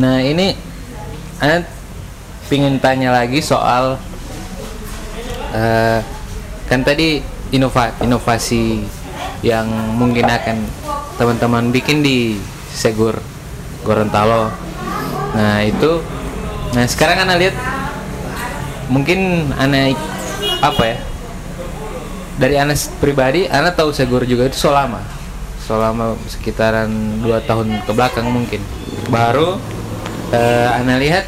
Nah ini Anda pingin tanya lagi soal eh, kan tadi inova inovasi yang mungkin akan teman-teman bikin di Segur Gorontalo. Nah itu, nah sekarang anda lihat mungkin ik- apa ya? Dari anda pribadi, anda tahu Segur juga itu selama, selama sekitaran dua tahun ke belakang mungkin. Baru eh, anda lihat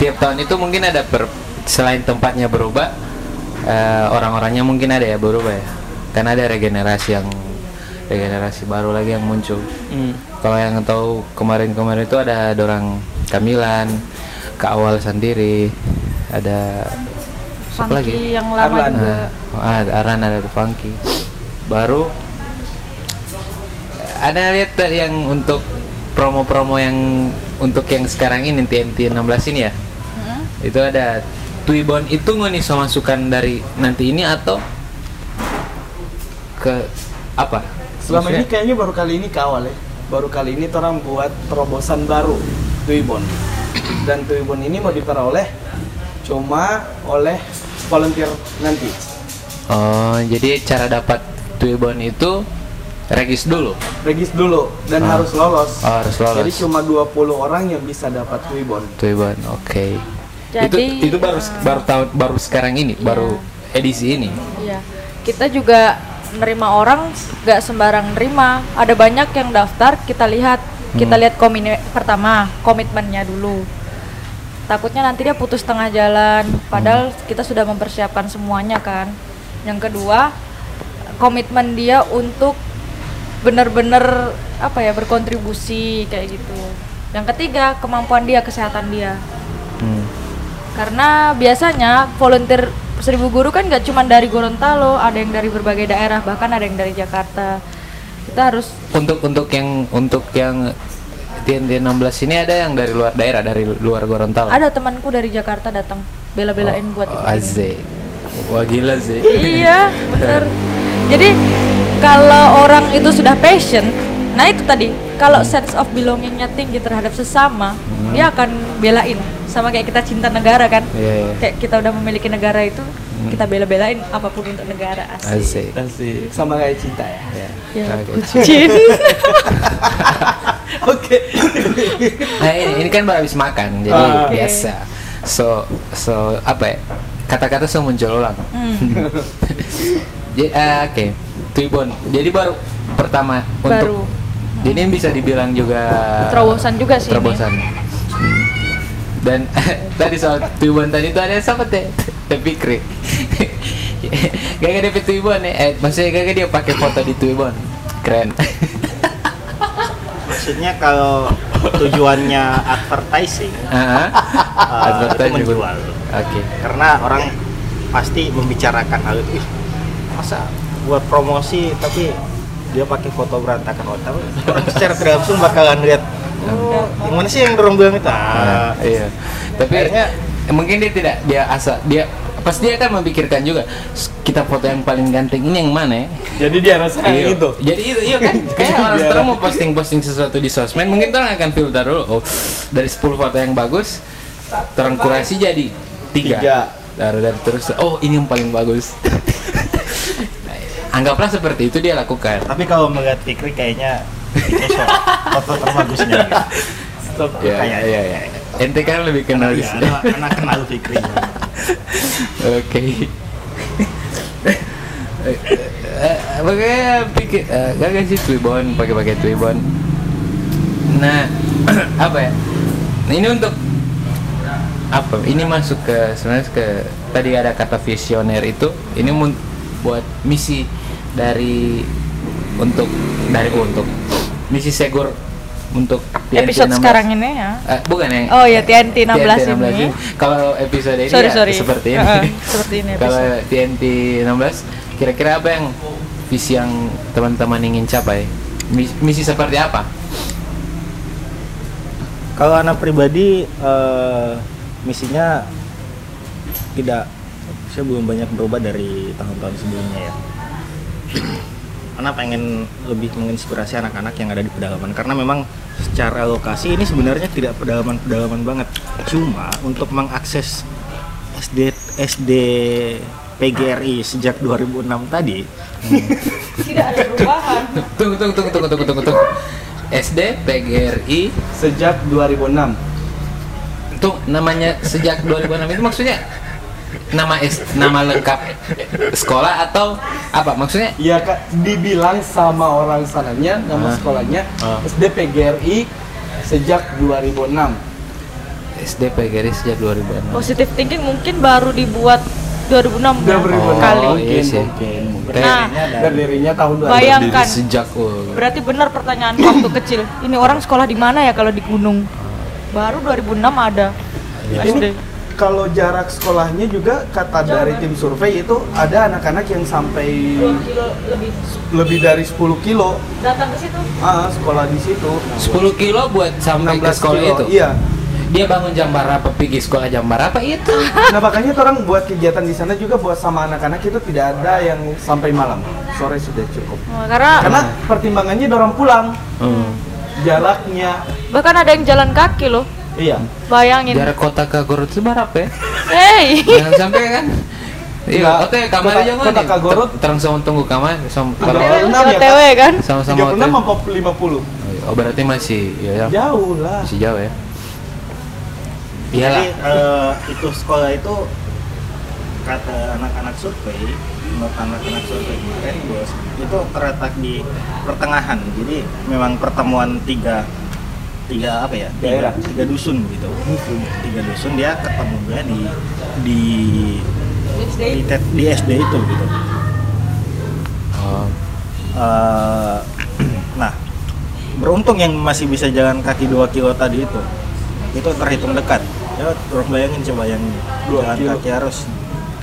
tiap tahun itu mungkin ada per, selain tempatnya berubah, eh, orang-orangnya mungkin ada ya berubah ya. Karena ada regenerasi yang regenerasi baru lagi yang muncul. Hmm. Kalau yang tahu kemarin-kemarin itu ada orang Kamilan, ke awal sendiri, ada siapa lagi? Yang lama Arlan. juga. Nah, ada Aran ada Funky. Baru ada lihat yang untuk promo-promo yang untuk yang sekarang ini TNT 16 ini ya. Hmm? Itu ada Tuibon itu nggak nih so masukan dari nanti ini atau ke apa? Selama ini Maksudnya- kayaknya baru kali ini ke awal ya. Baru kali ini orang buat terobosan baru Tuibon. Dan Tuibon ini mau diperoleh cuma oleh volunteer nanti. Oh, jadi cara dapat Tuibon itu regis dulu. Regis dulu dan Ah. harus lolos. Oh, harus lolos. Jadi cuma 20 orang yang bisa dapat Tuibon. Tuibon, oke. Jadi, itu itu baru eh, baru tahun baru sekarang ini, Iya. baru edisi ini. Iya. Kita juga nerima orang nggak sembarang nerima. Ada banyak yang daftar, kita lihat, kita Hmm. lihat komine pertama komitmennya dulu. Takutnya nanti dia putus tengah jalan, padahal kita sudah mempersiapkan semuanya kan. Yang kedua, komitmen dia untuk benar-benar apa ya berkontribusi kayak gitu. Yang ketiga, kemampuan dia, kesehatan dia. Hmm. Karena biasanya volunteer seribu guru kan nggak cuma dari Gorontalo, ada yang dari berbagai daerah, bahkan ada yang dari Jakarta. Kita harus Untuk untuk yang untuk yang TNT 16 ini ada yang dari luar daerah, dari luar Gorontalo. ada temanku dari Jakarta datang bela-belain buat oh, ikut ini. Azze. Wah gila sih. Iya, bener. Jadi kalau orang itu sudah passion, nah itu tadi, kalau sense of belongingnya tinggi terhadap sesama, dia akan belain. Sama kayak kita cinta negara kan, Iya, iya. kayak kita udah memiliki negara itu, kita bela-belain apa pun untuk negara asik. Azze. Asik. Sama kayak cinta ya. Ya, Oke. bucin. Oke. Nah ini, ini kan baru habis makan, jadi Ah. Oke. biasa. So so apa ya? Kata-kata so muncul ulang. Hmm. Jadi eh, Tuibon. Jadi baru pertama untuk Baru. Jadi ini bisa dibilang juga Terobosan juga sih ini. Terobosan. Hmm. Dan tadi soal Tuibon tadi itu ada siapa teh? Teh Fikri. Gak ada Tuibon nih. Eh, maksudnya gak dia pakai foto di Tuibon. Keren. Maksudnya kalau tujuannya advertising, eh, Advertising. itu menjual. Oke. Karena orang pasti membicarakan hal itu. Ih, masa buat promosi tapi dia pakai foto berantakan oh, tapi orang secara tidak langsung bakalan lihat oh, yang mana sih yang dorong bilang itu Ah, ah, iya. Tapi Akhirnya- mungkin dia tidak dia asa dia pasti dia akan memikirkan juga "S- kita foto yang paling ganteng ini yang mana ya? Jadi dia rasa Iya. itu. Jadi itu iya kan kayak orang sekarang mau posting-posting sesuatu di sosmed mungkin orang akan filter dulu oh dari 10 foto yang bagus terang kurasi jadi tiga. Tiga. Dari, dari terus oh ini yang paling bagus. Anggaplah seperti itu dia lakukan. tapi kalau melihat Fikri kayaknya itu foto terbagusnya Stop. Ya, Kayak- iya, iya. Ente kan lebih kenal ya, anak, anak kenal Fikri Oke. Bagaimana pikir eh, gak sih Twibbon pakai-pakai Twibbon. Nah, apa ya? Nah, ini untuk apa? Ini masuk ke sebenarnya ke tadi ada kata visioner itu. Ini buat misi dari untuk dari untuk misi Segur untuk TNT Episode 16. sekarang ini ya. Eh, bukan yang Oh ya TNT 16 TNT ini. Kalau episode ini Sorry, ya sorry. seperti ini. Heeh, seperti ini Kalau. TNT 16 kira-kira apa yang visi yang teman-teman ingin capai? Mis- Misi seperti apa? Kalau anak pribadi eh, misinya tidak saya belum banyak berubah dari tahun-tahun sebelumnya ya. Ana pengen lebih menginspirasi anak-anak yang ada di pedalaman karena memang secara lokasi ini sebenarnya tidak pedalaman-pedalaman banget. Cuma untuk mengakses SD SD PGRI sejak 2006 tadi Tidak ada perubahan. Tunggu tunggu tunggu tunggu tunggu tunggu tunggu. SD PGRI Sejak 2006. itu namanya sejak 2006 itu maksudnya nama S, nama lengkap sekolah atau apa maksudnya Ya kak, dibilang sama orang sananya nama Ah. sekolahnya Ah. SD PGRI sejak 2006. SD PGRI sejak 2006 Positive thinking mungkin baru dibuat 2006 ya, 2006 kali. Oh, iya sih. mungkin, mungkin. Nah, Berdirinya tahun 2000. Bayang- Berdiri Bayangkan. sejak oh. Berarti benar pertanyaan waktu kecil. Ini orang sekolah di mana ya kalau di gunung? Baru 2006 ada. Ini SD. Kalau jarak sekolahnya juga kata dari tim survei itu ada anak-anak yang sampai 2 kilo lebih lebih dari 10 kilo datang ke situ. ah, sekolah di situ. 10 kilo buat sampai ke 16 sekolah kilo, itu Iya. dia bangun jam berapa pergi sekolah jam berapa itu Nah makanya orang buat kegiatan di sana juga buat sama anak-anak itu tidak ada yang sampai malam. Sore sudah cukup. Oh, karena Karena pertimbangannya dorong pulang, hmm. jaraknya. bahkan ada yang jalan kaki loh. Iya. Bayangin. jarak kota ke Garut itu berapa ya Hey. jangan sampai kan Iya, oke kamar aja mah kota. Kagorot. Ter- Terang sama tunggu kamar sama ya, Kak? OTW kan? sama-sama 36 hotel. apa 50? Oh, berarti masih ya, ya Jauh lah. masih jauh ya. Jadi Iyalah. eh, itu sekolah itu kata anak-anak survei, menurut anak-anak survei kemarin bos, itu terletak di pertengahan. Jadi memang pertemuan tiga tiga apa ya? Tiga, Daerah. tiga dusun gitu. Tiga dusun dia ketemunya di di di, tet- di SD itu gitu. Eh, nah, beruntung yang masih bisa jalan kaki 2 kilo tadi itu, itu terhitung dekat. Ya, terus bayangin coba yang Dua jalan kilo. kaki harus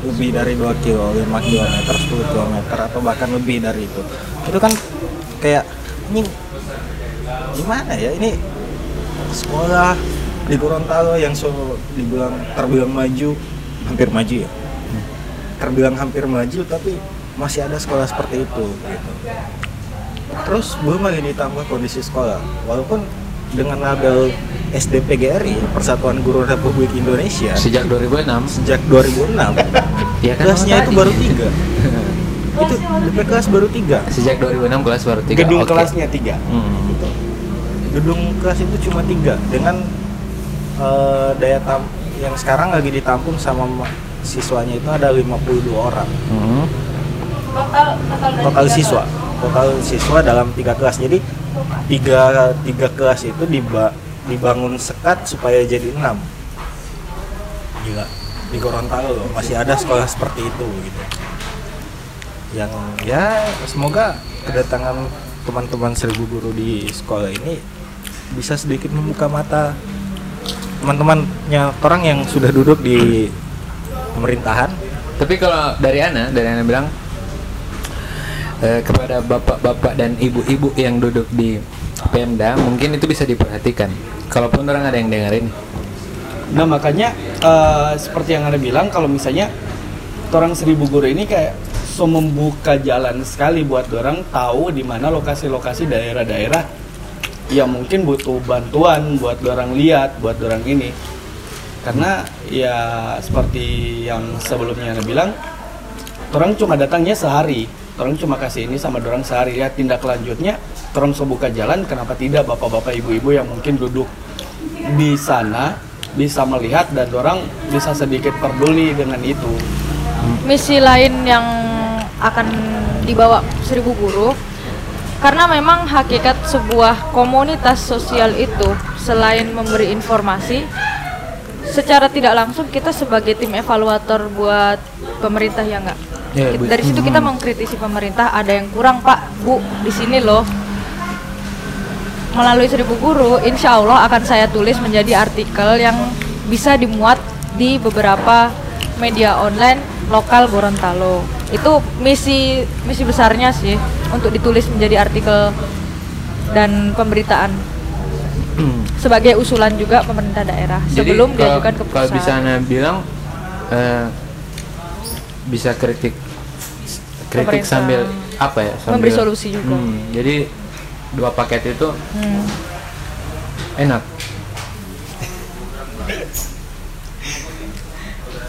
lebih dari 2 kilo, 5 kilometer, 10 kilometer atau bahkan lebih dari itu. Itu kan kayak ini gimana ya? Ini sekolah di Gorontalo yang so dibilang terbilang maju, hampir maju ya. Terbilang hampir maju tapi masih ada sekolah seperti itu gitu. Terus belum lagi ditambah kondisi sekolah. Walaupun dengan label SDPGRI Persatuan Guru Republik Indonesia sejak 2006 sejak 2006 ya kan kelasnya itu baru tiga itu DP kelas baru tiga sejak 2006 kelas baru tiga Gedung Oke. kelasnya tiga. Hmm. Gedung kelas itu cuma tiga dengan eh, daya tam yang sekarang lagi ditampung sama ma- siswanya itu ada 52 orang. Hmm. Total total siswa. total siswa dalam tiga kelas. Jadi tiga tiga kelas itu diba, dibangun sekat supaya jadi enam. Gila di Gorontalo loh masih ada sekolah seperti itu gitu. Yang ya semoga kedatangan teman-teman seribu guru di sekolah ini bisa sedikit membuka mata teman-temannya orang yang sudah duduk di pemerintahan Tapi kalau dari Ana, dari Ana bilang eh, kepada bapak-bapak dan ibu-ibu yang duduk di Pemda, mungkin itu bisa diperhatikan. Kalaupun orang ada yang dengerin, Nah makanya eh, seperti yang anda bilang kalau misalnya orang seribu guru ini kayak so membuka jalan sekali buat orang tahu di mana lokasi-lokasi daerah-daerah yang mungkin butuh bantuan buat orang lihat, buat orang ini. Karena ya seperti yang sebelumnya anda bilang, orang cuma datangnya sehari, orang cuma kasih ini sama orang sehari ya tindak lanjutnya, orang so buka jalan, kenapa tidak bapak-bapak ibu-ibu yang mungkin duduk di sana bisa melihat dan orang bisa sedikit peduli dengan itu. misi lain yang akan dibawa seribu guru karena memang hakikat sebuah komunitas sosial itu selain memberi informasi secara tidak langsung kita sebagai tim evaluator buat pemerintah ya enggak Bu. dari situ kita mengkritisi pemerintah ada yang kurang pak. Bu di sini loh. Melalui seribu guru insya Allah akan saya tulis menjadi artikel yang bisa dimuat di beberapa media online lokal Gorontalo. Itu misi misi besarnya sih untuk ditulis menjadi artikel dan pemberitaan sebagai usulan juga pemerintah daerah sebelum kalau- diajukan ke Kalau bisa pusat Ana bilang eh, bisa kritik kritik Pemerintah. sambil apa ya Memberi solusi juga. Hmm, jadi dua paket itu Hmm. enak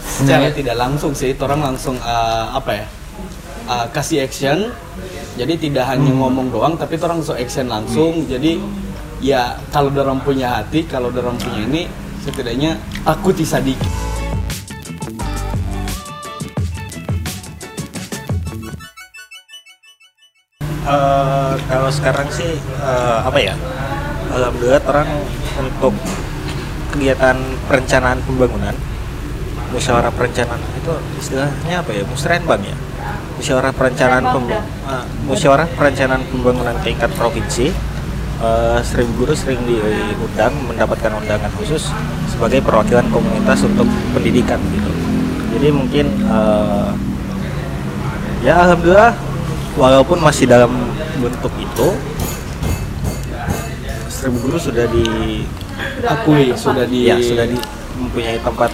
secara tidak langsung sih orang langsung eh, apa ya eh, kasih action jadi tidak hanya ngomong doang tapi orang langsung action langsung. Jadi ya kalau orang punya hati kalau orang punya ini setidaknya aku sadiki Eh, kalau sekarang sih eh, apa ya? Alhamdulillah orang untuk kegiatan perencanaan pembangunan musyawarah perencanaan itu istilahnya apa ya? Musrenbang ya musyawarah perencanaan pem, eh, musyawarah perencanaan pembangunan tingkat provinsi eh, seribu guru sering diundang mendapatkan undangan khusus sebagai perwakilan komunitas untuk pendidikan gitu. Jadi mungkin eh, ya alhamdulillah walaupun masih dalam bentuk itu seribu guru sudah di akui sudah di ya sudah di, mempunyai tempat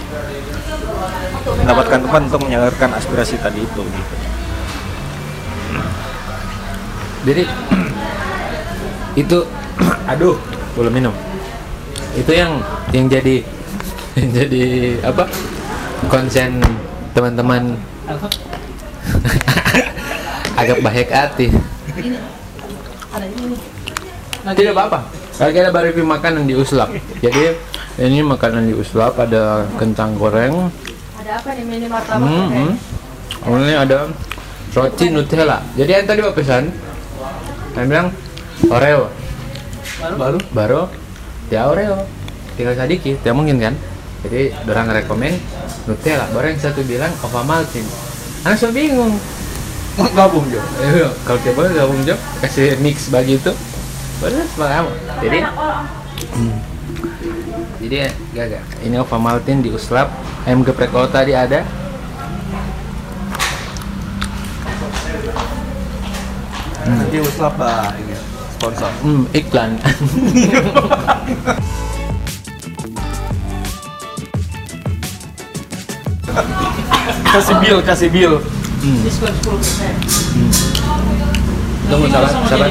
mendapatkan tempat untuk menyalurkan aspirasi tadi itu gitu. jadi itu aduh belum minum. Itu yang yang jadi yang jadi apa? Konsen teman-teman. Agak baik hati. Tidak apa-apa. Lagi ada barifi makanan di uslap jadi ini makanan di uslap ada kentang goreng Ada apa nih mini martabak? Hmm, hmm. Oh, ini ada roti Nutella. Jadi yang tadi Pak pesan, saya bilang Oreo. baru Baru dia Oreo. Tinggal sedikit, tidak mungkin kan? Jadi orang rekomen Nutella. Baru yang satu bilang Ova Maltin. Anak so bingung. gabung jo Ayo, kalau tiap boleh gabung job kasih mix bagi itu. Baru semangat. Jadi Hmm. Jadi gak gak. Ini Ova Maltin di Uslap. Ayam geprek kalau tadi ada. nanti uslap bah ini sponsor Hmm, iklan. kasih bill kasih bill Tunggu sabar, sabar.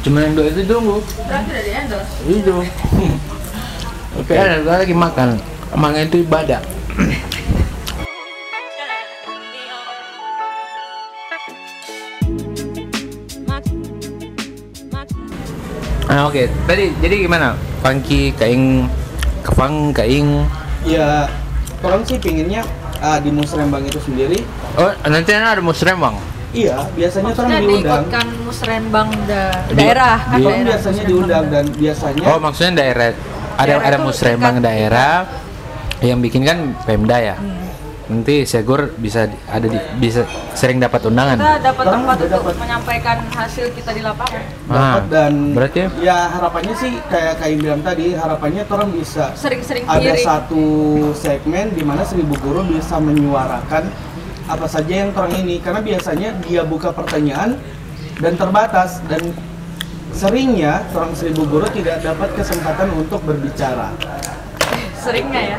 Cuma yang dua itu endorse. Itu. Oke, ada dua lagi makan. Emang itu ibadah. Ah, oke. Tadi jadi gimana? Funky, kaing, kefang, kaing. ya orang sih pinginnya ah, di musrembang itu sendiri Oh, nanti ada musrembang. Iya biasanya orang Maksudnya diundang diikutkan musrenbang da- daerah kan di- orang daerah biasanya musrenbang diundang dan biasanya Oh, maksudnya daerah ada Daerah ada tingkat- daerah yang bikin kan Pemda ya. Hmm. Nanti Segur bisa ada di, bisa sering dapat undangan. Kita dapat Orang tempat untuk dapat. menyampaikan hasil kita di lapangan. dapat Ah, dan berarti ya harapannya sih kayak kayak bilang tadi harapannya orang bisa Sering-sering ada kiri. satu segmen di mana seribu guru bisa menyuarakan apa saja yang orang ini karena biasanya dia buka pertanyaan dan terbatas dan seringnya orang seribu guru tidak dapat kesempatan untuk berbicara Seringnya ya.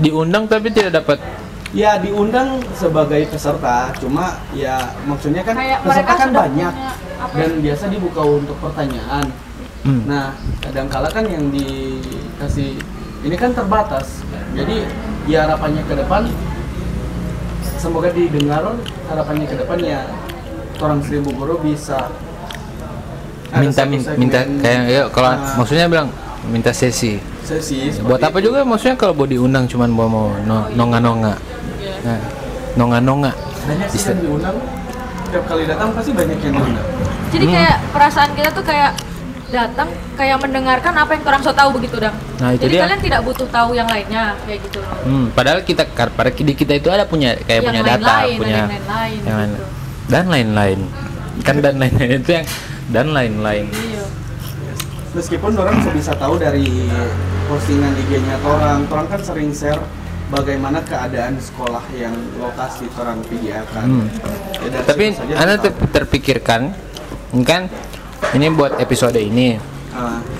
diundang tapi tidak dapat ya diundang sebagai peserta cuma ya maksudnya kan Kayak peserta kan banyak dan ya? biasa dibuka untuk pertanyaan Hmm. Nah, kadang-kala kan yang dikasih ini kan terbatas. Jadi ya harapannya ke depan semoga didengar harapannya ke depan ya orang seribu guru bisa minta min- minta kayak ya kalau nah, maksudnya bilang minta sesi. sesi Buat seperti apa itu. juga maksudnya kalau mau diundang cuman mau mau no- nonga-nonga. Nah, nonga-nonga. banyak sih yang diundang tiap kali datang pasti banyak yang diundang Jadi Hmm. kayak perasaan kita tuh kayak datang kayak mendengarkan apa yang orang so tahu begitu dong. Nah, itu Jadi dia. kalian tidak butuh tahu yang lainnya kayak gitu. Hmm, padahal kita kar- pada di kita itu ada punya kayak Yang punya data, lain-lain, punya yang lain-lain yang lain gitu. dan lain-lain. Kan dan lain-lain itu yang dan lain-lain. Iya. meskipun orang so bisa tahu dari postingan IG-nya orang, orang kan sering share bagaimana keadaan sekolah yang lokasi orang videokan. Hmm. Ya, Tapi Anda terpikirkan kan ini buat episode ini.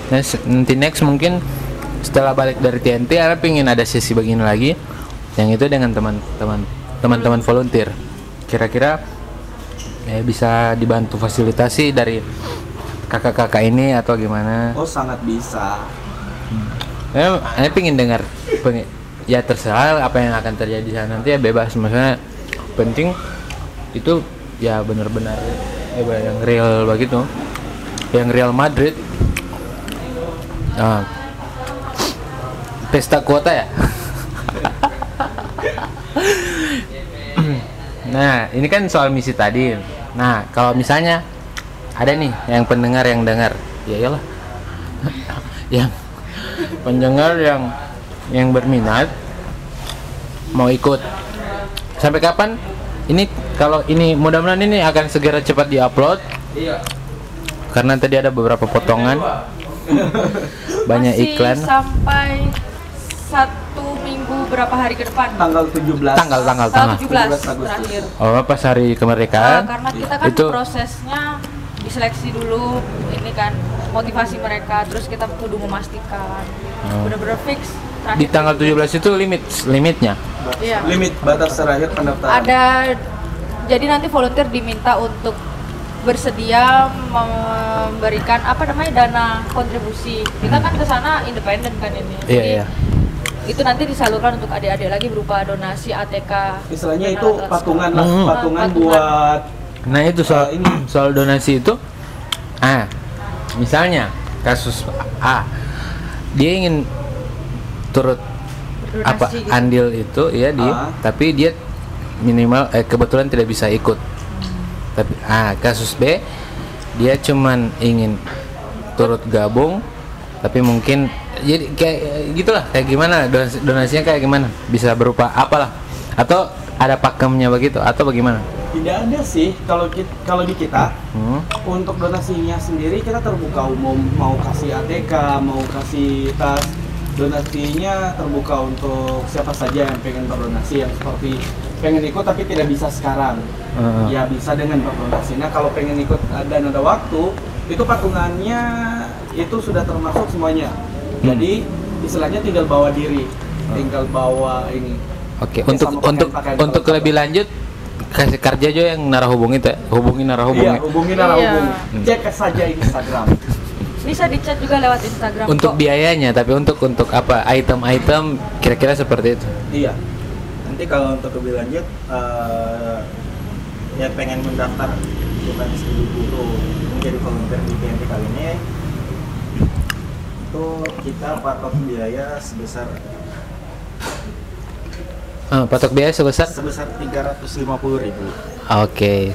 Nah, se- nanti next mungkin setelah balik dari TNT Anda pengen ada sesi begini lagi yang itu dengan teman-teman teman-teman volunteer. Kira-kira eh, bisa dibantu fasilitasi dari kakak-kakak ini atau gimana? oh sangat bisa. Ya, saya pengen dengar pengen, ya terserah apa yang akan terjadi di sana nanti ya bebas maksudnya penting itu ya benar-benar eh, yang real begitu yang Real Madrid. Ah. pesta kuota ya? Nah ini kan soal misi tadi. Nah kalau misalnya ada nih yang pendengar yang dengar. Ya iyalah. Yang pendengar yang yang berminat mau ikut. Sampai kapan? Ini kalau ini mudah-mudahan ini akan segera cepat diupload. Iya. Karena tadi ada beberapa potongan banyak Masih iklan sampai satu minggu berapa hari ke depan? Tanggal 17. tanggal tanggal tanggal 17 Agustus. terakhir. oh pas hari kemerdekaan karena kita kan itu prosesnya diseleksi dulu ini kan motivasi mereka terus kita kudu memastikan Oh. bener-bener fix terakhir di tanggal 17 itu limit limitnya iya. Limit batas terakhir pendaftaran. ada jadi nanti volunteer diminta untuk bersedia memberikan apa namanya dana kontribusi kita kan ke sana independen kan ini Iya, Jadi, iya. itu nanti disalurkan untuk adik-adik lagi berupa donasi ATK Istilahnya itu patungan lah, Hmm. patungan Ah, patungan. buat Nah itu soal Eh, ini. soal donasi itu, ah misalnya kasus A, dia ingin turut Donasi apa gitu. andil itu ya di, Ah. tapi dia minimal eh, kebetulan tidak bisa ikut. Tapi ah kasus B, dia cuman ingin turut gabung, tapi mungkin jadi kayak gitulah kayak gimana donasi, donasinya kayak gimana bisa berupa apalah atau ada pakemnya begitu atau bagaimana? tidak ada sih kalau kita, kalau di kita Hmm. untuk donasinya sendiri kita terbuka umum mau kasih ATK mau kasih tas donasinya terbuka untuk siapa saja yang pengen berdonasi yang seperti pengen ikut tapi tidak bisa sekarang Heeh. ya bisa dengan berdonasi nah kalau pengen ikut uh, dan ada waktu itu patungannya itu sudah termasuk semuanya jadi istilahnya tinggal bawa diri tinggal bawa ini Oke, Oke, untuk pakaian- untuk pakaian untuk kalau lebih lanjut kasih kerja aja yang narah hubungi teh, hubungi narah hubungi. Iya, hubungi narah Iya. hubungi. Cek saja Instagram. bisa dicat juga lewat Instagram Untuk kok. biayanya, tapi untuk untuk apa item-item kira-kira seperti itu. Iya. Nanti kalau untuk lebih lanjut eh, ya pengen mendaftar bukan seribu guru menjadi volunteer di PNT kali ini itu kita patok biaya sebesar Ah, patok biaya sebesar? sebesar 350.000 ribu Oke.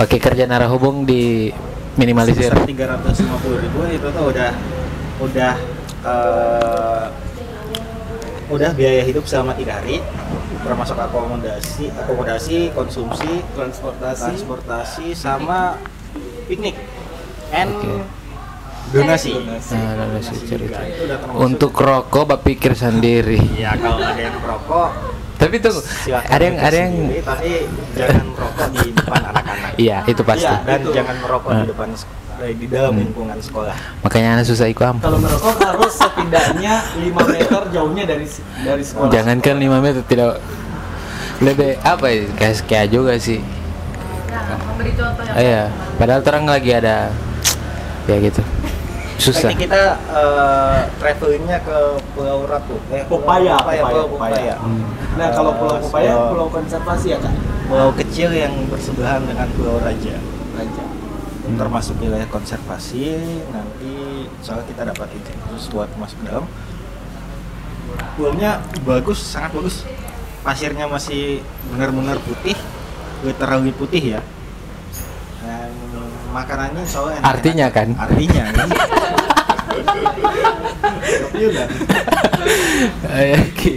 Oke, kerja narah hubung di minimalisir. sebesar 350.000 ribu itu tuh udah udah eh, udah biaya hidup selama tiga hari termasuk akomodasi akomodasi konsumsi Transportasi. transportasi sama piknik and Oke. donasi Donasi. Nah, donasi Donasi cerita. juga. Itu udah termasuk. Untuk rokok bapak pikir sendiri. ya kalau ada yang merokok Tapi tunggu, silakan ada yang ada yang sendiri, tapi jangan merokok di depan anak-anak Iya, itu pasti. Iya. dan Itu. jangan merokok Ah. di depan sek- eh, di dalam Hmm. lingkungan sekolah Makanya anak susah ikut am. Kalau merokok harus setidaknya 5 meter jauhnya dari dari sekolah. Jangankan 5 meter tidak lebih apa ya kayak kayak juga sih. Nah, memberi contoh yang Iya, padahal terang lagi ada ya gitu. Susah. Nanti kita eh, travelingnya ke Pulau Ratu eh, Pulau Popaya, Popaya, Popaya, Pulau Popaya. Popaya. Hmm. Nah, kalau Eh, pulau Popaya, sebuah pulau konservasi ya, Kak? pulau kecil yang bersebelahan dengan Pulau Raja Raja. Hmm. termasuk wilayah konservasi nanti soalnya kita dapat izin khusus buat masuk dalam puaunya bagus sangat bagus pasirnya masih benar-benar putih terlalu putih ya makanannya soalnya enak-enak. Artinya kan? artinya kan Iya kan? Oke.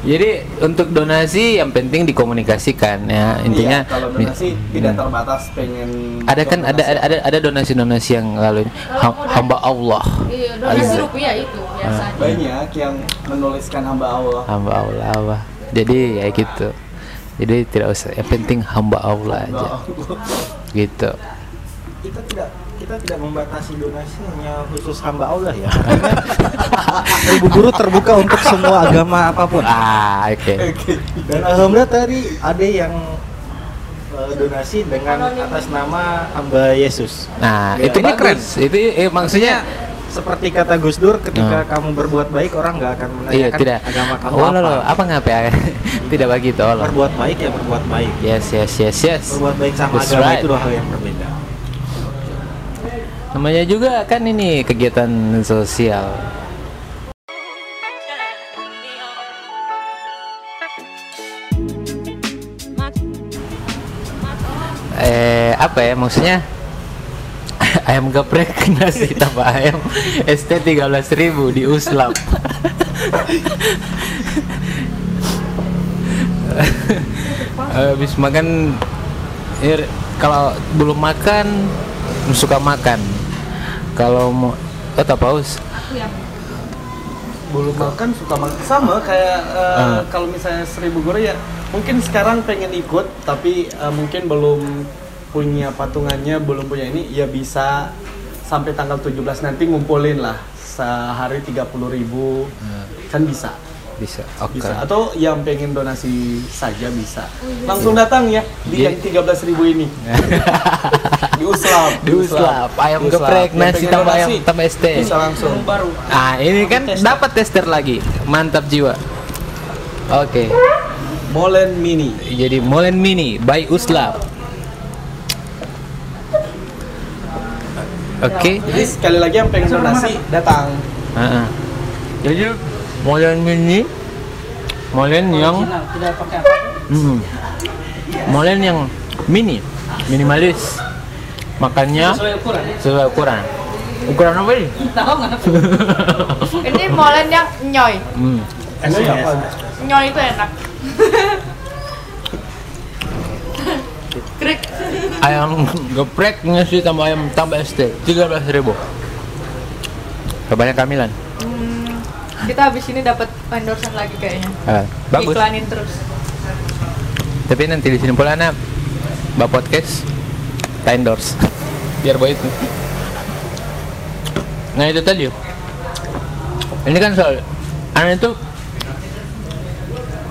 Jadi untuk donasi yang penting dikomunikasikan ya intinya. Iya, kalau donasi tidak hmm. terbatas pengen Ada kan ada ada ada, ada donasi donasi yang lalu ini Ham- hamba Allah. Iya, donasi rupiah itu biasanya. banyak yang menuliskan hamba Allah Hamba Allah apa. Jadi ya gitu. Jadi tidak usah. Yang penting hamba Allah aja. Gitu. Kita tidak kita tidak membatasi donasi hanya khusus hamba Allah ya karena ibu guru terbuka untuk semua agama apa pun Ah, oke. dan alhamdulillah tadi ada yang eh, donasi dengan atas nama hamba Yesus Nah, Ya, itu ini keren. Itu eh, maksudnya seperti kata Gus Dur ketika Nah. kamu berbuat baik orang nggak akan iya menanyakan tidak. agama kamu Oh, apa lo, lo, apa ngapain? tidak begitu, oh, berbuat baik ya berbuat baik Yes, yes, yes, yes. berbuat baik sama That's agama right. itu dua hal yang berbeda Namanya juga kan ini kegiatan sosial. Eh apa ya maksudnya? ayam geprek nasi tambah ayam ST 13.000 di Uslap. Habis makan ya, kalau belum makan suka makan. Kalau mau oh tak paus. belum makan suka makan sama kayak eh, Ah. kalau misalnya seribu guru ya mungkin sekarang pengen ikut tapi eh, mungkin belum punya patungannya belum punya ini ya bisa sampai tanggal 17 nanti ngumpulin lah sehari 30.000 ribu kan bisa Bisa. Oke. bisa atau yang pengen donasi saja bisa langsung datang ya di Iya. yang 13.000 ribu ini di Uslap Di Uslap, ayam geprek, nasi tambah ayam tambah ST. bisa langsung baru Ah, ini kan Tester. dapat tester lagi. Mantap jiwa. Oke. Molen Mini Jadi Molen Mini by Uslap. Oke. Jadi sekali lagi yang pengen donasi datang. Ah, ah. Jadi Molen Mini Molen yang tidak pakai apa? Hmm. Molen yang mini, minimalis. Makannya ukuran. sesuai ukuran. Ukuran apa ini? Ini molen yang nyoy. Hmm. Ini apa? Nyoy itu enak. Krik. ayam geprek nasi tambah ayam tambah ST 13.000 ribu kebanyakan kamilan Hmm, kita habis ini dapat endorsean lagi kayaknya. Ah, bagus Iklanin terus. tapi nanti di sini pula anak mbak podcast endorse biar baik nah itu tadi ini kan soal anak itu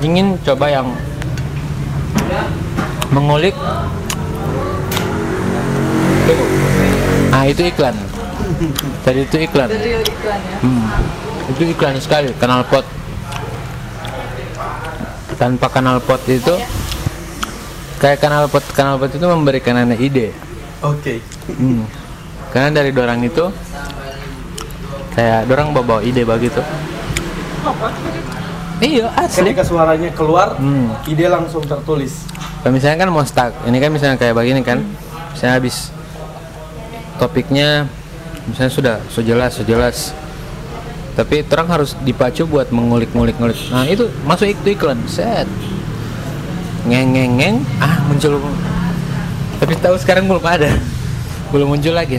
ingin coba yang mengulik ah itu iklan tadi itu iklan ya. Hmm, itu iklan sekali kanal pot. Tanpa kanal pot itu kayak kanal pot kanal pot itu memberikan anda ide. Oke. Hmm. Karena dari dorang itu kayak dorang bawa, bawa ide begitu. Iya asli. Ketika suaranya keluar, Hmm. ide langsung tertulis. Kalau misalnya kan mau stuck, ini kan misalnya kayak begini kan, misalnya habis topiknya, misalnya sudah so jelas, so jelas. Tapi terang harus dipacu buat mengulik-ngulik-ngulik. Nah itu masuk itu iklan, set. Ngeng ngeng ngeng, ah muncul. Tapi tahu sekarang belum ada, belum muncul lagi.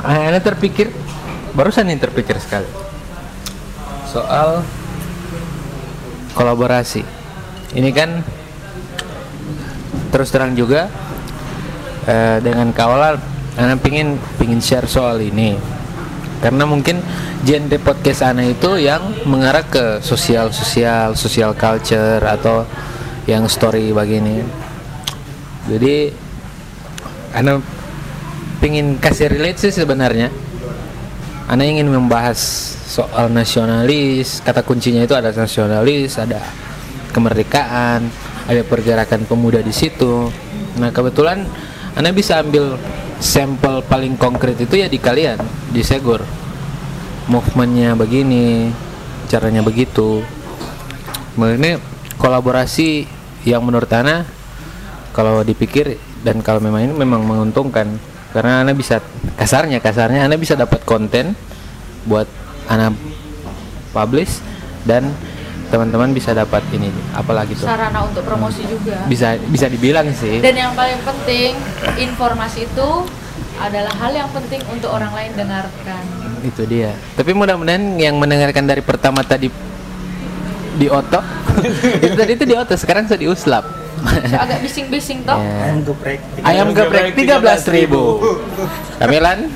Ah, Anda terpikir, barusan nih terpikir sekali soal kolaborasi. Ini kan terus terang juga eh, dengan kawalan Ana pingin pingin share soal ini karena mungkin genre podcast Ana itu yang mengarah ke sosial sosial sosial culture atau yang story begini. Jadi Ana pingin kasih relate sih sebenarnya. Ana ingin membahas soal nasionalis, kata kuncinya itu ada nasionalis, ada kemerdekaan, ada pergerakan pemuda di situ. Nah kebetulan Anda bisa ambil sampel paling konkret itu ya di kalian, di Segor. Movementnya begini, caranya begitu. Nah, Ini kolaborasi yang menurut Ana kalau dipikir dan kalau memang ini memang menguntungkan. Karena anda bisa kasarnya kasarnya anda bisa dapat konten buat anak publish dan teman-teman bisa dapat ini apalagi tuh. Sarana untuk promosi juga. Bisa bisa dibilang sih. Dan yang paling penting informasi itu adalah hal yang penting untuk orang lain dengarkan. Itu dia. Tapi mudah-mudahan yang mendengarkan dari pertama tadi di otot itu tadi itu di otot sekarang sudah diuslap agak bising-bising toh. Ya. Ayam geprek. ayam geprek tiga belas ribu. Tamilan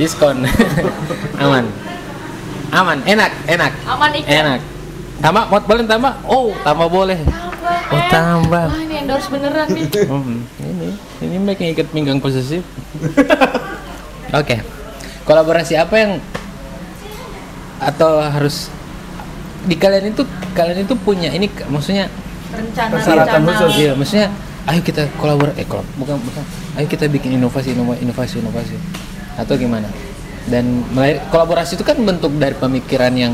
diskon. Aman. Aman enak enak. Aman ikan. Enak. Tambah mau boleh tambah? Oh tambah boleh. Tambah Oh, eh. tambah. wah ini endorse beneran nih. Hmm, ini ini mereka ikat pinggang posesif. Oke. Kolaborasi apa yang atau harus di kalian itu kalian itu punya ini maksudnya rencana Persyaratan rencana khusus. iya. Maksudnya ayo kita kolaborasi eh kolab bukan bukan. Ayo kita bikin inovasi inova- inovasi inovasi. Atau gimana? Dan melahir- kolaborasi itu kan bentuk dari pemikiran yang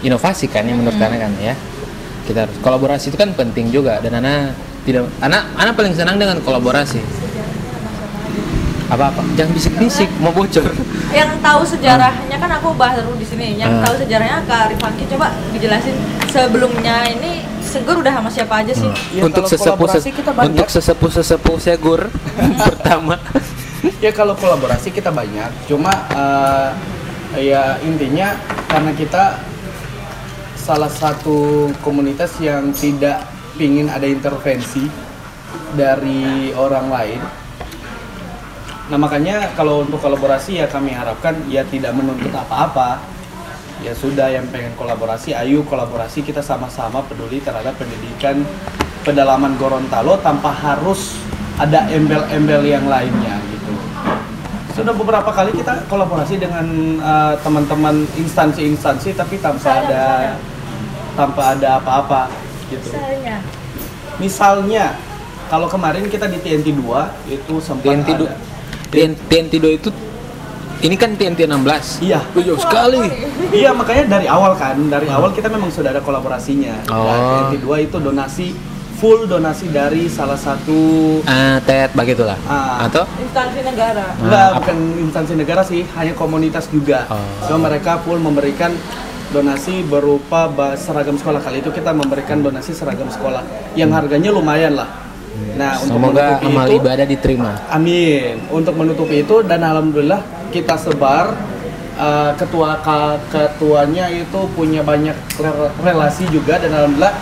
inovasi kan yang menurut anak kan ya. Kita harus kolaborasi itu kan penting juga. Dan anak tidak anak anak paling senang dengan kolaborasi. Apa apa jangan bisik-bisik mau bocor. Yang tahu sejarahnya kan aku baru di sini. Yang Ah. tahu sejarahnya Kak Rifaki coba dijelasin sebelumnya ini Segur udah sama siapa aja sih. Ya, untuk sesepuh kolaborasi kita banyak. untuk sesepuh sesepuh segur pertama. Ya kalau kolaborasi kita banyak. Cuma eh, ya intinya karena kita salah satu komunitas yang tidak pingin ada intervensi dari orang lain. Nah makanya kalau untuk kolaborasi ya kami harapkan ya tidak menuntut apa-apa ya sudah yang pengen kolaborasi ayo kolaborasi. Kita sama-sama peduli terhadap pendidikan pedalaman Gorontalo tanpa harus ada embel-embel yang lainnya gitu. Sudah beberapa kali kita kolaborasi dengan eh, teman-teman instansi-instansi tapi tanpa ada tanpa ada apa-apa gitu. Misalnya. Misalnya kalau kemarin kita di TNT 2 itu sempat TNT ada. TNT do itu ini kan TNT 16 iya Oh, jauh sekali Iya makanya dari awal kan, dari awal kita memang sudah ada kolaborasinya. Oh. Nah, TNT 2 itu donasi full donasi dari salah satu ah tet begitulah Ah. atau instansi negara enggak bukan instansi negara sih, hanya komunitas juga. Oh. So mereka full memberikan donasi berupa seragam sekolah kali itu kita memberikan donasi seragam sekolah yang harganya lumayan lah. Nah, untuk semoga menutupi amal itu, ibadah diterima Amin. Untuk menutupi itu dan alhamdulillah kita sebar uh, ketua ketuanya itu punya banyak re- relasi juga dan alhamdulillah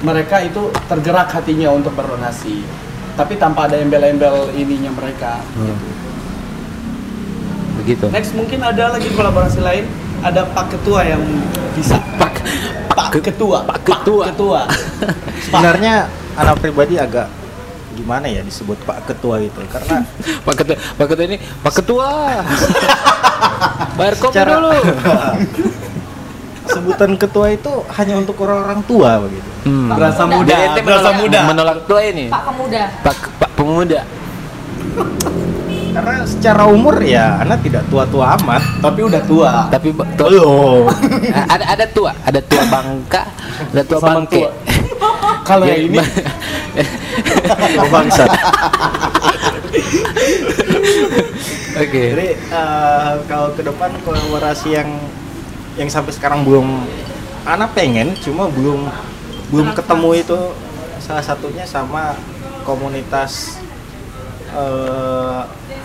mereka itu tergerak hatinya untuk berdonasi. Tapi tanpa ada embel-embel ininya mereka. gitu. begitu Next mungkin ada lagi kolaborasi lain. Ada Pak Ketua yang bisa. Pak Pak Ketua. Pak Ketua. Ketua. Sebenarnya anak pribadi agak gimana ya disebut Pak Ketua itu karena Pak ketua Pak ketua ini Pak ketua bayar kopi Cara- dulu sebutan ketua itu hanya untuk orang-orang tua begitu. Hmm. Berasa Muda. Berasa menolak- muda. menolak tua ini Pak Pemuda Pak Pak pemuda Karena secara umur ya anak tidak tua-tua amat. Tapi udah tua. tapi tua- ada ada tua ada tua bangka ada tua Sama bangke tua. Kalau Ya, ini Oh, bangsat. oke. Jadi eh, kalau ke depan kolaborasi yang yang sampai sekarang belum anak pengen cuma belum belum ketemu itu salah satunya sama komunitas eh,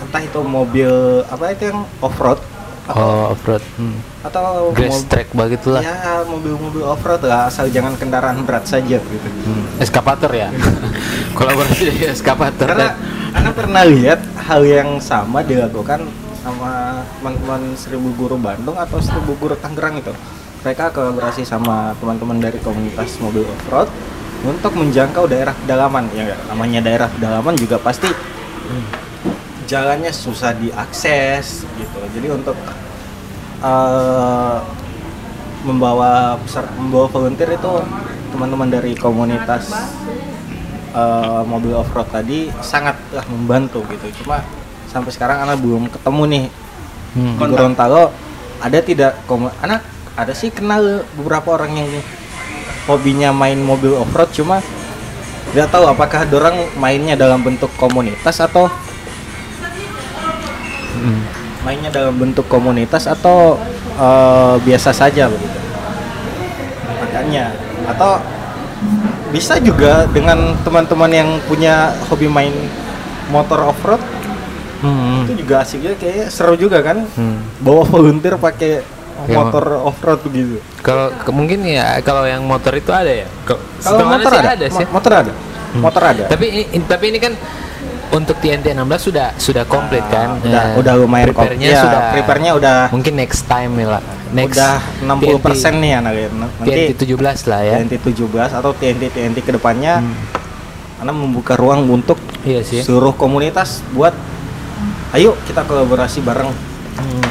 entah itu mobil apa itu yang off road atau, oh off road hmm. atau grass track begitulah ya mobil-mobil off road lah asal jangan kendaraan berat saja gitu. Hmm. eskapator ya? Kolaborasi eskapator karena anda pernah lihat hal yang sama dilakukan sama teman-teman Seribu Guru Bandung atau Seribu Guru Tangerang itu? Mereka kolaborasi sama teman-teman dari komunitas mobil off-road untuk menjangkau daerah pedalaman. Ya namanya daerah pedalaman juga pasti jalannya susah diakses gitu. Jadi untuk eh, membawa membawa volunteer itu teman-teman dari komunitas eh, mobil off road tadi sangatlah membantu gitu. Cuma sampai sekarang anak belum ketemu nih. Hmm. di Gorontalo ada tidak anak ada sih kenal beberapa orang yang hobinya main mobil off road cuma Tidak tahu apakah dorang mainnya dalam bentuk komunitas atau Hmm. mainnya dalam bentuk komunitas atau eh, biasa saja begitu. Makanya atau bisa juga dengan teman-teman yang punya hobi main motor off-road Hmm. itu juga asik juga kayak seru juga kan Hmm. bawa volunteer pakai Ya, motor off-road begitu. Kalau mungkin ya kalau yang motor itu ada ya. Kalau motor ada, ada sih. Mo- motor ada, motor ada. Tapi ini, in- tapi ini kan untuk TNT 16 sudah sudah komplit kan. udah Eh, udah lumayan prepare-nya Iya, sudah prepare-nya udah mungkin next time ya lah. Next udah 60% nih anak ya. Nanti TNT 17 lah ya. TNT 17 atau TNT TNT ke depannya Hmm. karena membuka ruang untuk Iya sih. seluruh komunitas buat ayo kita kolaborasi bareng Hmm.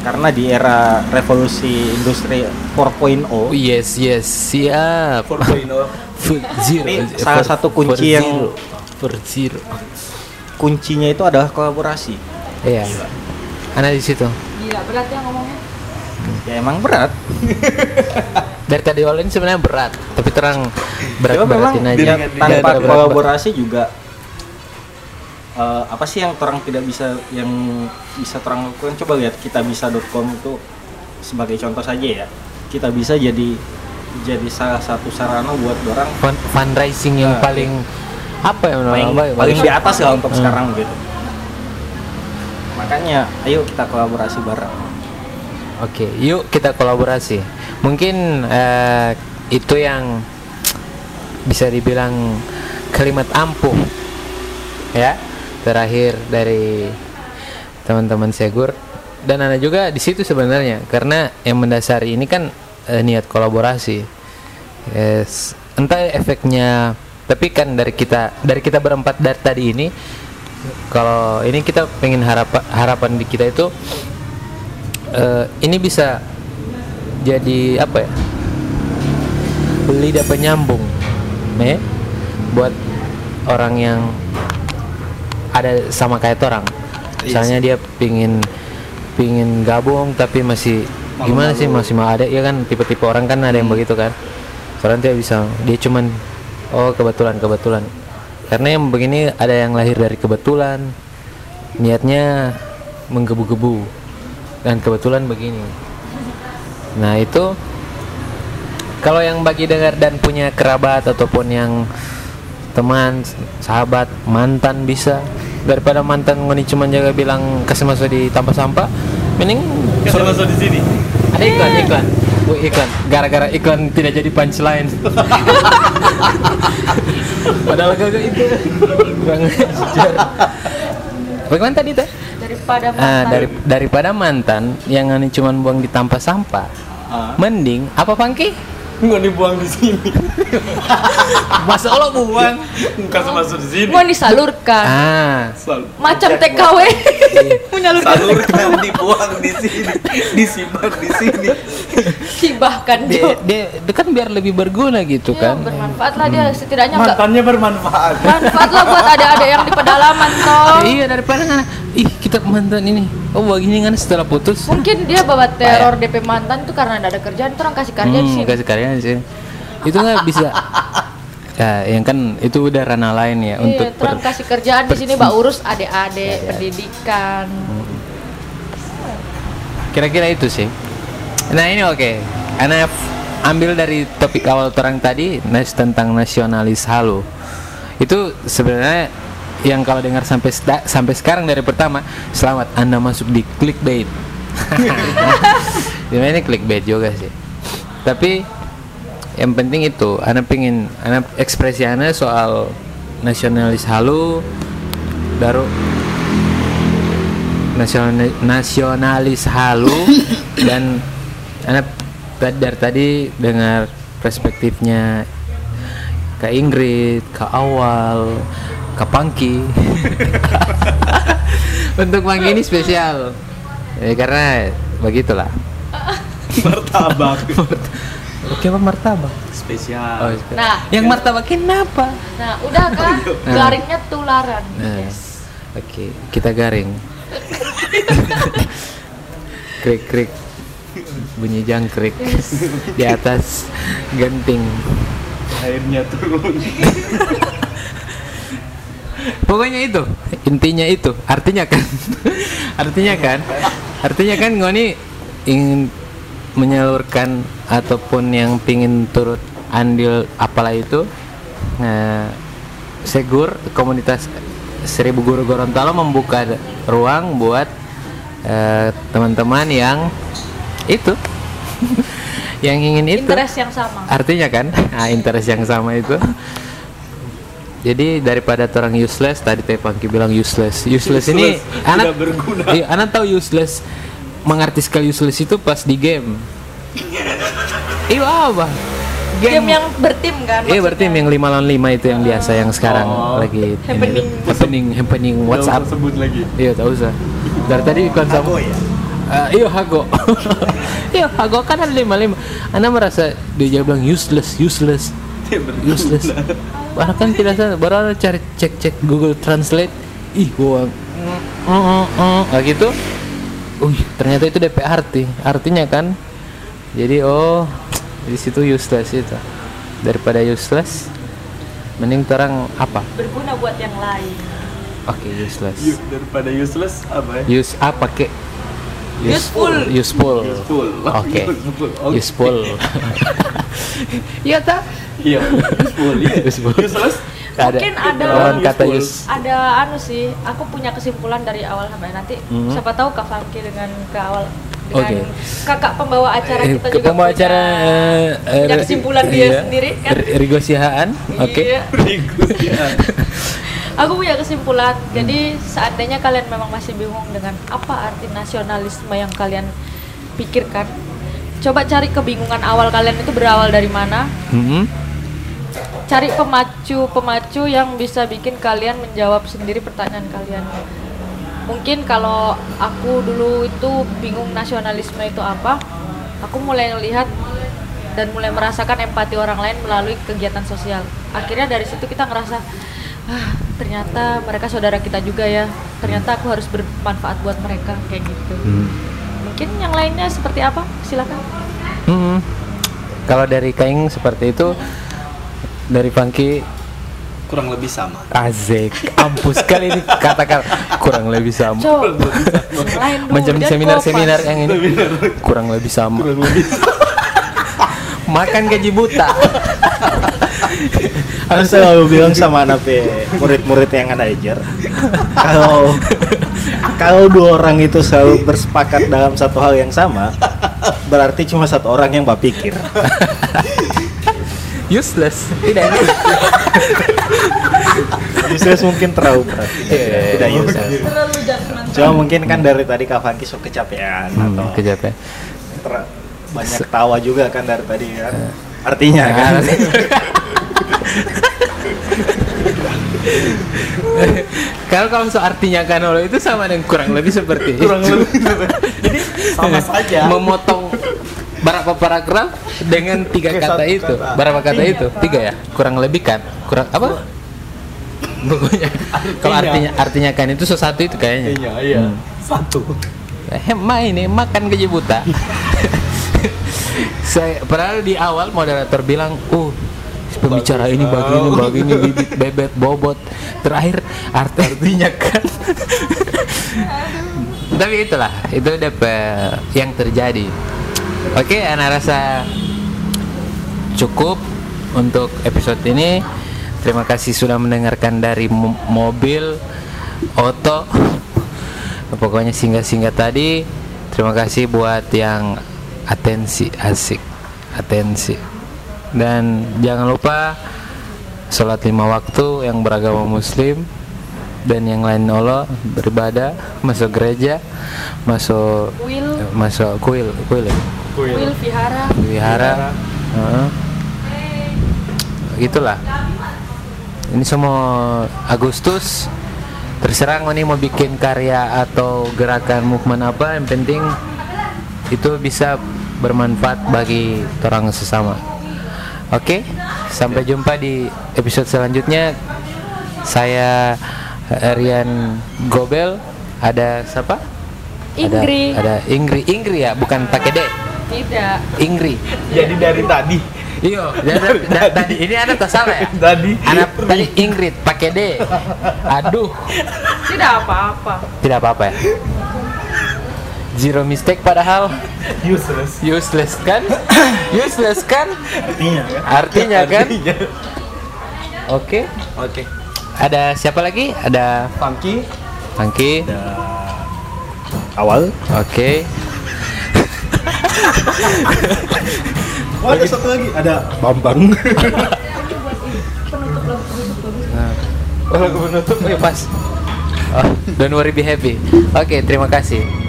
karena di era revolusi industri 4.0 Oh, yes yes siap. 4.0 Food zero. Ini salah satu kunci yang- zero. For zero. kuncinya itu adalah kolaborasi Iya. Ana di situ. Gila berat ya ngomongnya. ya emang berat Dari tadi awalnya sebenarnya berat, tapi terang berat Cuma memang aja. tanpa Berat- berat- kolaborasi juga eh, apa sih yang orang tidak bisa yang bisa terang lakukan coba lihat kita bisa.com itu sebagai contoh saja ya kita bisa jadi jadi salah satu sarana buat orang Fun- fundraising yang Nah, paling apa ya paling, ya, paling di atas lah untuk Hmm. sekarang gitu makanya ayo kita kolaborasi bareng Oke, yuk kita kolaborasi. Mungkin eh, itu yang bisa dibilang kalimat ampuh, ya terakhir dari teman-teman Segur dan ada juga di situ sebenarnya karena yang mendasari ini kan eh, niat kolaborasi. Yes. Entah efeknya, tapi kan dari kita dari kita berempat dari tadi ini, kalau ini kita pengen harap harapan di kita itu eh, ini bisa jadi apa ya? Lidah penyambung nih buat orang yang ada sama kayak orang. Misalnya dia pingin pingin gabung tapi masih gimana sih masih mau ada ya kan? Tipe-tipe orang kan ada yang begitu kan? Orang dia bisa dia cuman oh kebetulan kebetulan. Karena yang begini ada yang lahir dari kebetulan. Niatnya menggebu-gebu. Dan kebetulan begini. Nah itu kalau yang bagi dengar dan punya kerabat ataupun yang teman sahabat mantan bisa. Daripada mantan ngoni cuma jaga bilang kasih masuk di tanpa sampah mending Kasih masuk di sini. ada iklan iklan Wih, iklan. Gara-gara iklan tidak jadi punchline. Padahal gak itu. Kurang ajar. Bagaimana tadi teh? Daripada Ah, mantan. dari daripada mantan yang cuma buang di tanpa sampah Ah. mending apa pangki Nggak dibuang di sini. masa Allah buang Kasih masuk di sini. Mau disalurkan. ah Selalu. Macam TKW menyalurkan Salurkan dibuang di sini, disimpan di sini. hibahkan dia, dia, dia kan biar lebih berguna gitu Iya, kan bermanfaat lah dia setidaknya enggak Mantannya bermanfaat. manfaat lah buat ada-ada yang di pedalaman toh. iya daripada ih kita mantan ini oh begini kan setelah putus. Mungkin dia bawa teror DP mantan itu karena ada kerjaan, terus orang kasih di Hmm, sini. kasih karya sih itu nggak bisa. Ya yang kan itu udah ranah lain ya untuk Iya, terus per- kasih kerjaan di sini mbak urus adik-adik, pendidikan. kira-kira itu sih. Nah ini oke. Ana f- ambil dari topik awal terang tadi nas tentang nasionalis halu itu sebenarnya yang kalau dengar sampai sampai sekarang dari pertama selamat anda masuk di clickbait. Sebenarnya ini clickbait juga sih. Tapi yang penting itu Ana pingin Ana ekspresi Ana soal nasionalis halu baru nasional nasionalis halu dan tadi dari tadi dengar perspektifnya ke Ingrid, ke awal, ke Pangki. Untuk Pangki ini spesial. Ya, karena begitulah. Martabak. Oke, apa martabak? Spesial. Oh, spesial. Nah, yang martabak kenapa? nah udah kan garingnya tularan. Nah, Yes. Oke, kita garing. krik krik bunyi jangkrik di atas genting airnya turun pokoknya itu intinya itu. Artinya kan artinya kan artinya kan ngoni ingin menyalurkan ataupun yang pingin turut andil apalah itu nah, Segur komunitas Seribu Guru Gorontalo membuka ruang buat eh, teman-teman yang itu yang ingin itu. Interest yang sama. Artinya kan ah, interest yang sama itu jadi daripada orang useless tadi Teh Pangki bilang useless useless, ini Useless, anak tidak berguna. iya, anak tahu useless mengerti sekali useless itu pas di game iya apa game yang bertim kan Iya maksudnya. yang 5 lawan 5 itu yang biasa yang sekarang Oh. lagi ini. Happening. happening happening WhatsApp. Sebut lagi Iya, tak usah. Dari tadi kan sama. Hago ya? Eh, iya Hago. iya Hago kan ada 55. Anda merasa dia bilang useless, useless, useless. Baru kan tidak sadar, baru ada cari cek-cek Google Translate. Ih, gua mm, mm, mm, kayak gitu. Wih, ternyata itu DP arti. Artinya kan. Jadi oh, di situ useless itu. Daripada useless, mending orang apa? berguna buat yang lain Oke, useless. Yuk, daripada useless apa ya Use apa ke? Useful. Useful. Useful. Oke. Useful. Oke. Useful. Iya tak? Iya useful iya Useful. useless Mungkin ada- lawan kata use. ada anu sih aku punya kesimpulan dari awal sampai nanti Mhm. siapa tahu Kak Fangki dengan ke awal dengan Oke. kakak pembawa acara Eh, kita ke juga pembawa punya, acara eh, punya eh, kesimpulan dia iya. sendiri kan R- Rigo Sihaan. Oke. Iya. Iya. aku punya kesimpulan jadi seandainya kalian memang masih bingung dengan apa arti nasionalisme yang kalian pikirkan coba cari kebingungan awal kalian itu berawal dari mana Mhm. Cari pemacu-pemacu yang bisa bikin kalian menjawab sendiri pertanyaan kalian. Mungkin kalau aku dulu itu bingung nasionalisme itu apa, aku mulai melihat dan mulai merasakan empati orang lain melalui kegiatan sosial. Akhirnya dari situ kita ngerasa, ah ternyata mereka saudara kita juga ya. Ternyata aku harus bermanfaat buat mereka kayak gitu. Hmm. Mungkin yang lainnya seperti apa? Silakan. Mhm. Kalau dari Kaing seperti itu, dari Funky? Kurang lebih sama. Azek, ampus sekali ini kata-kata kurang lebih sama. Macam seminar-seminar yang ini. Kurang lebih sama. kurang lebih Makan gaji buta. Harus selalu bilang sama anak murid-murid yang ada ajar kalau kalau dua orang itu selalu bersepakat dalam satu hal yang sama berarti cuma satu orang yang berpikir Useless. Tidak. useless. Mungkin terlalu berat. Tidak useless. Terlalu cuma mungkin kan dari tadi Kak Fanki sok kecapean Hmm, atau kejap ya. ter- banyak tawa juga kan dari tadi kan artinya kan. Kalau kalau soal artinya kanolo itu sama dengan kurang lebih seperti kurang itu. lebih jadi sama saja. Memotong berapa paragraf dengan tiga kata itu. kata. Berapa kata itu? Tiga ya? Kurang lebih kan? Kurang apa? Pokoknya kalau artinya artinya kan itu sesuatu itu kayaknya. iya iya Hmm. satu Hema ini makan gaji buta. Saya padahal di awal moderator bilang, "Uh, pembicara ini begini, begini, bibit, bebet, bobot." Terakhir arti artinya kan. Tapi itulah, itu DP yang terjadi. Oke, anak rasa cukup untuk episode ini. Terima kasih sudah mendengarkan dari mo- mobil, oto, pokoknya singgah-singgah tadi. Terima kasih buat yang atensi asik, atensi. Dan jangan lupa sholat lima waktu yang beragama muslim dan yang lain Allah beribadah masuk gereja masuk Will, masuk kuil kuil ya? Will Vihara. wihara Heeh. gitulah ini semua Agustus. Terserah nih mau bikin karya atau gerakan movement apa yang penting itu bisa bermanfaat bagi orang sesama. Oke sampai jumpa di episode selanjutnya. Saya eh, Rian Gobel. Ada siapa? Ingri. ada, ada Ingri. Ingri ya bukan pakai D Tidak. Ingri jadi dari tadi Iya, da- da- tadi ini ada tak salah ya? Tadi Anak tadi Ingrid pakai D. Aduh, Tidak apa-apa. tidak apa-apa ya. Zero mistake padahal useless. useless kan? useless kan? Artinya kan? Artinya kan? Oke. Oke. Ada siapa lagi? Ada Funky Angki. ada Awal. Oke. Oh, ada satu lagi. Ada Bambang. Oh, lagu penutup ya pas. Oh, don't worry be happy. Oke, terima kasih.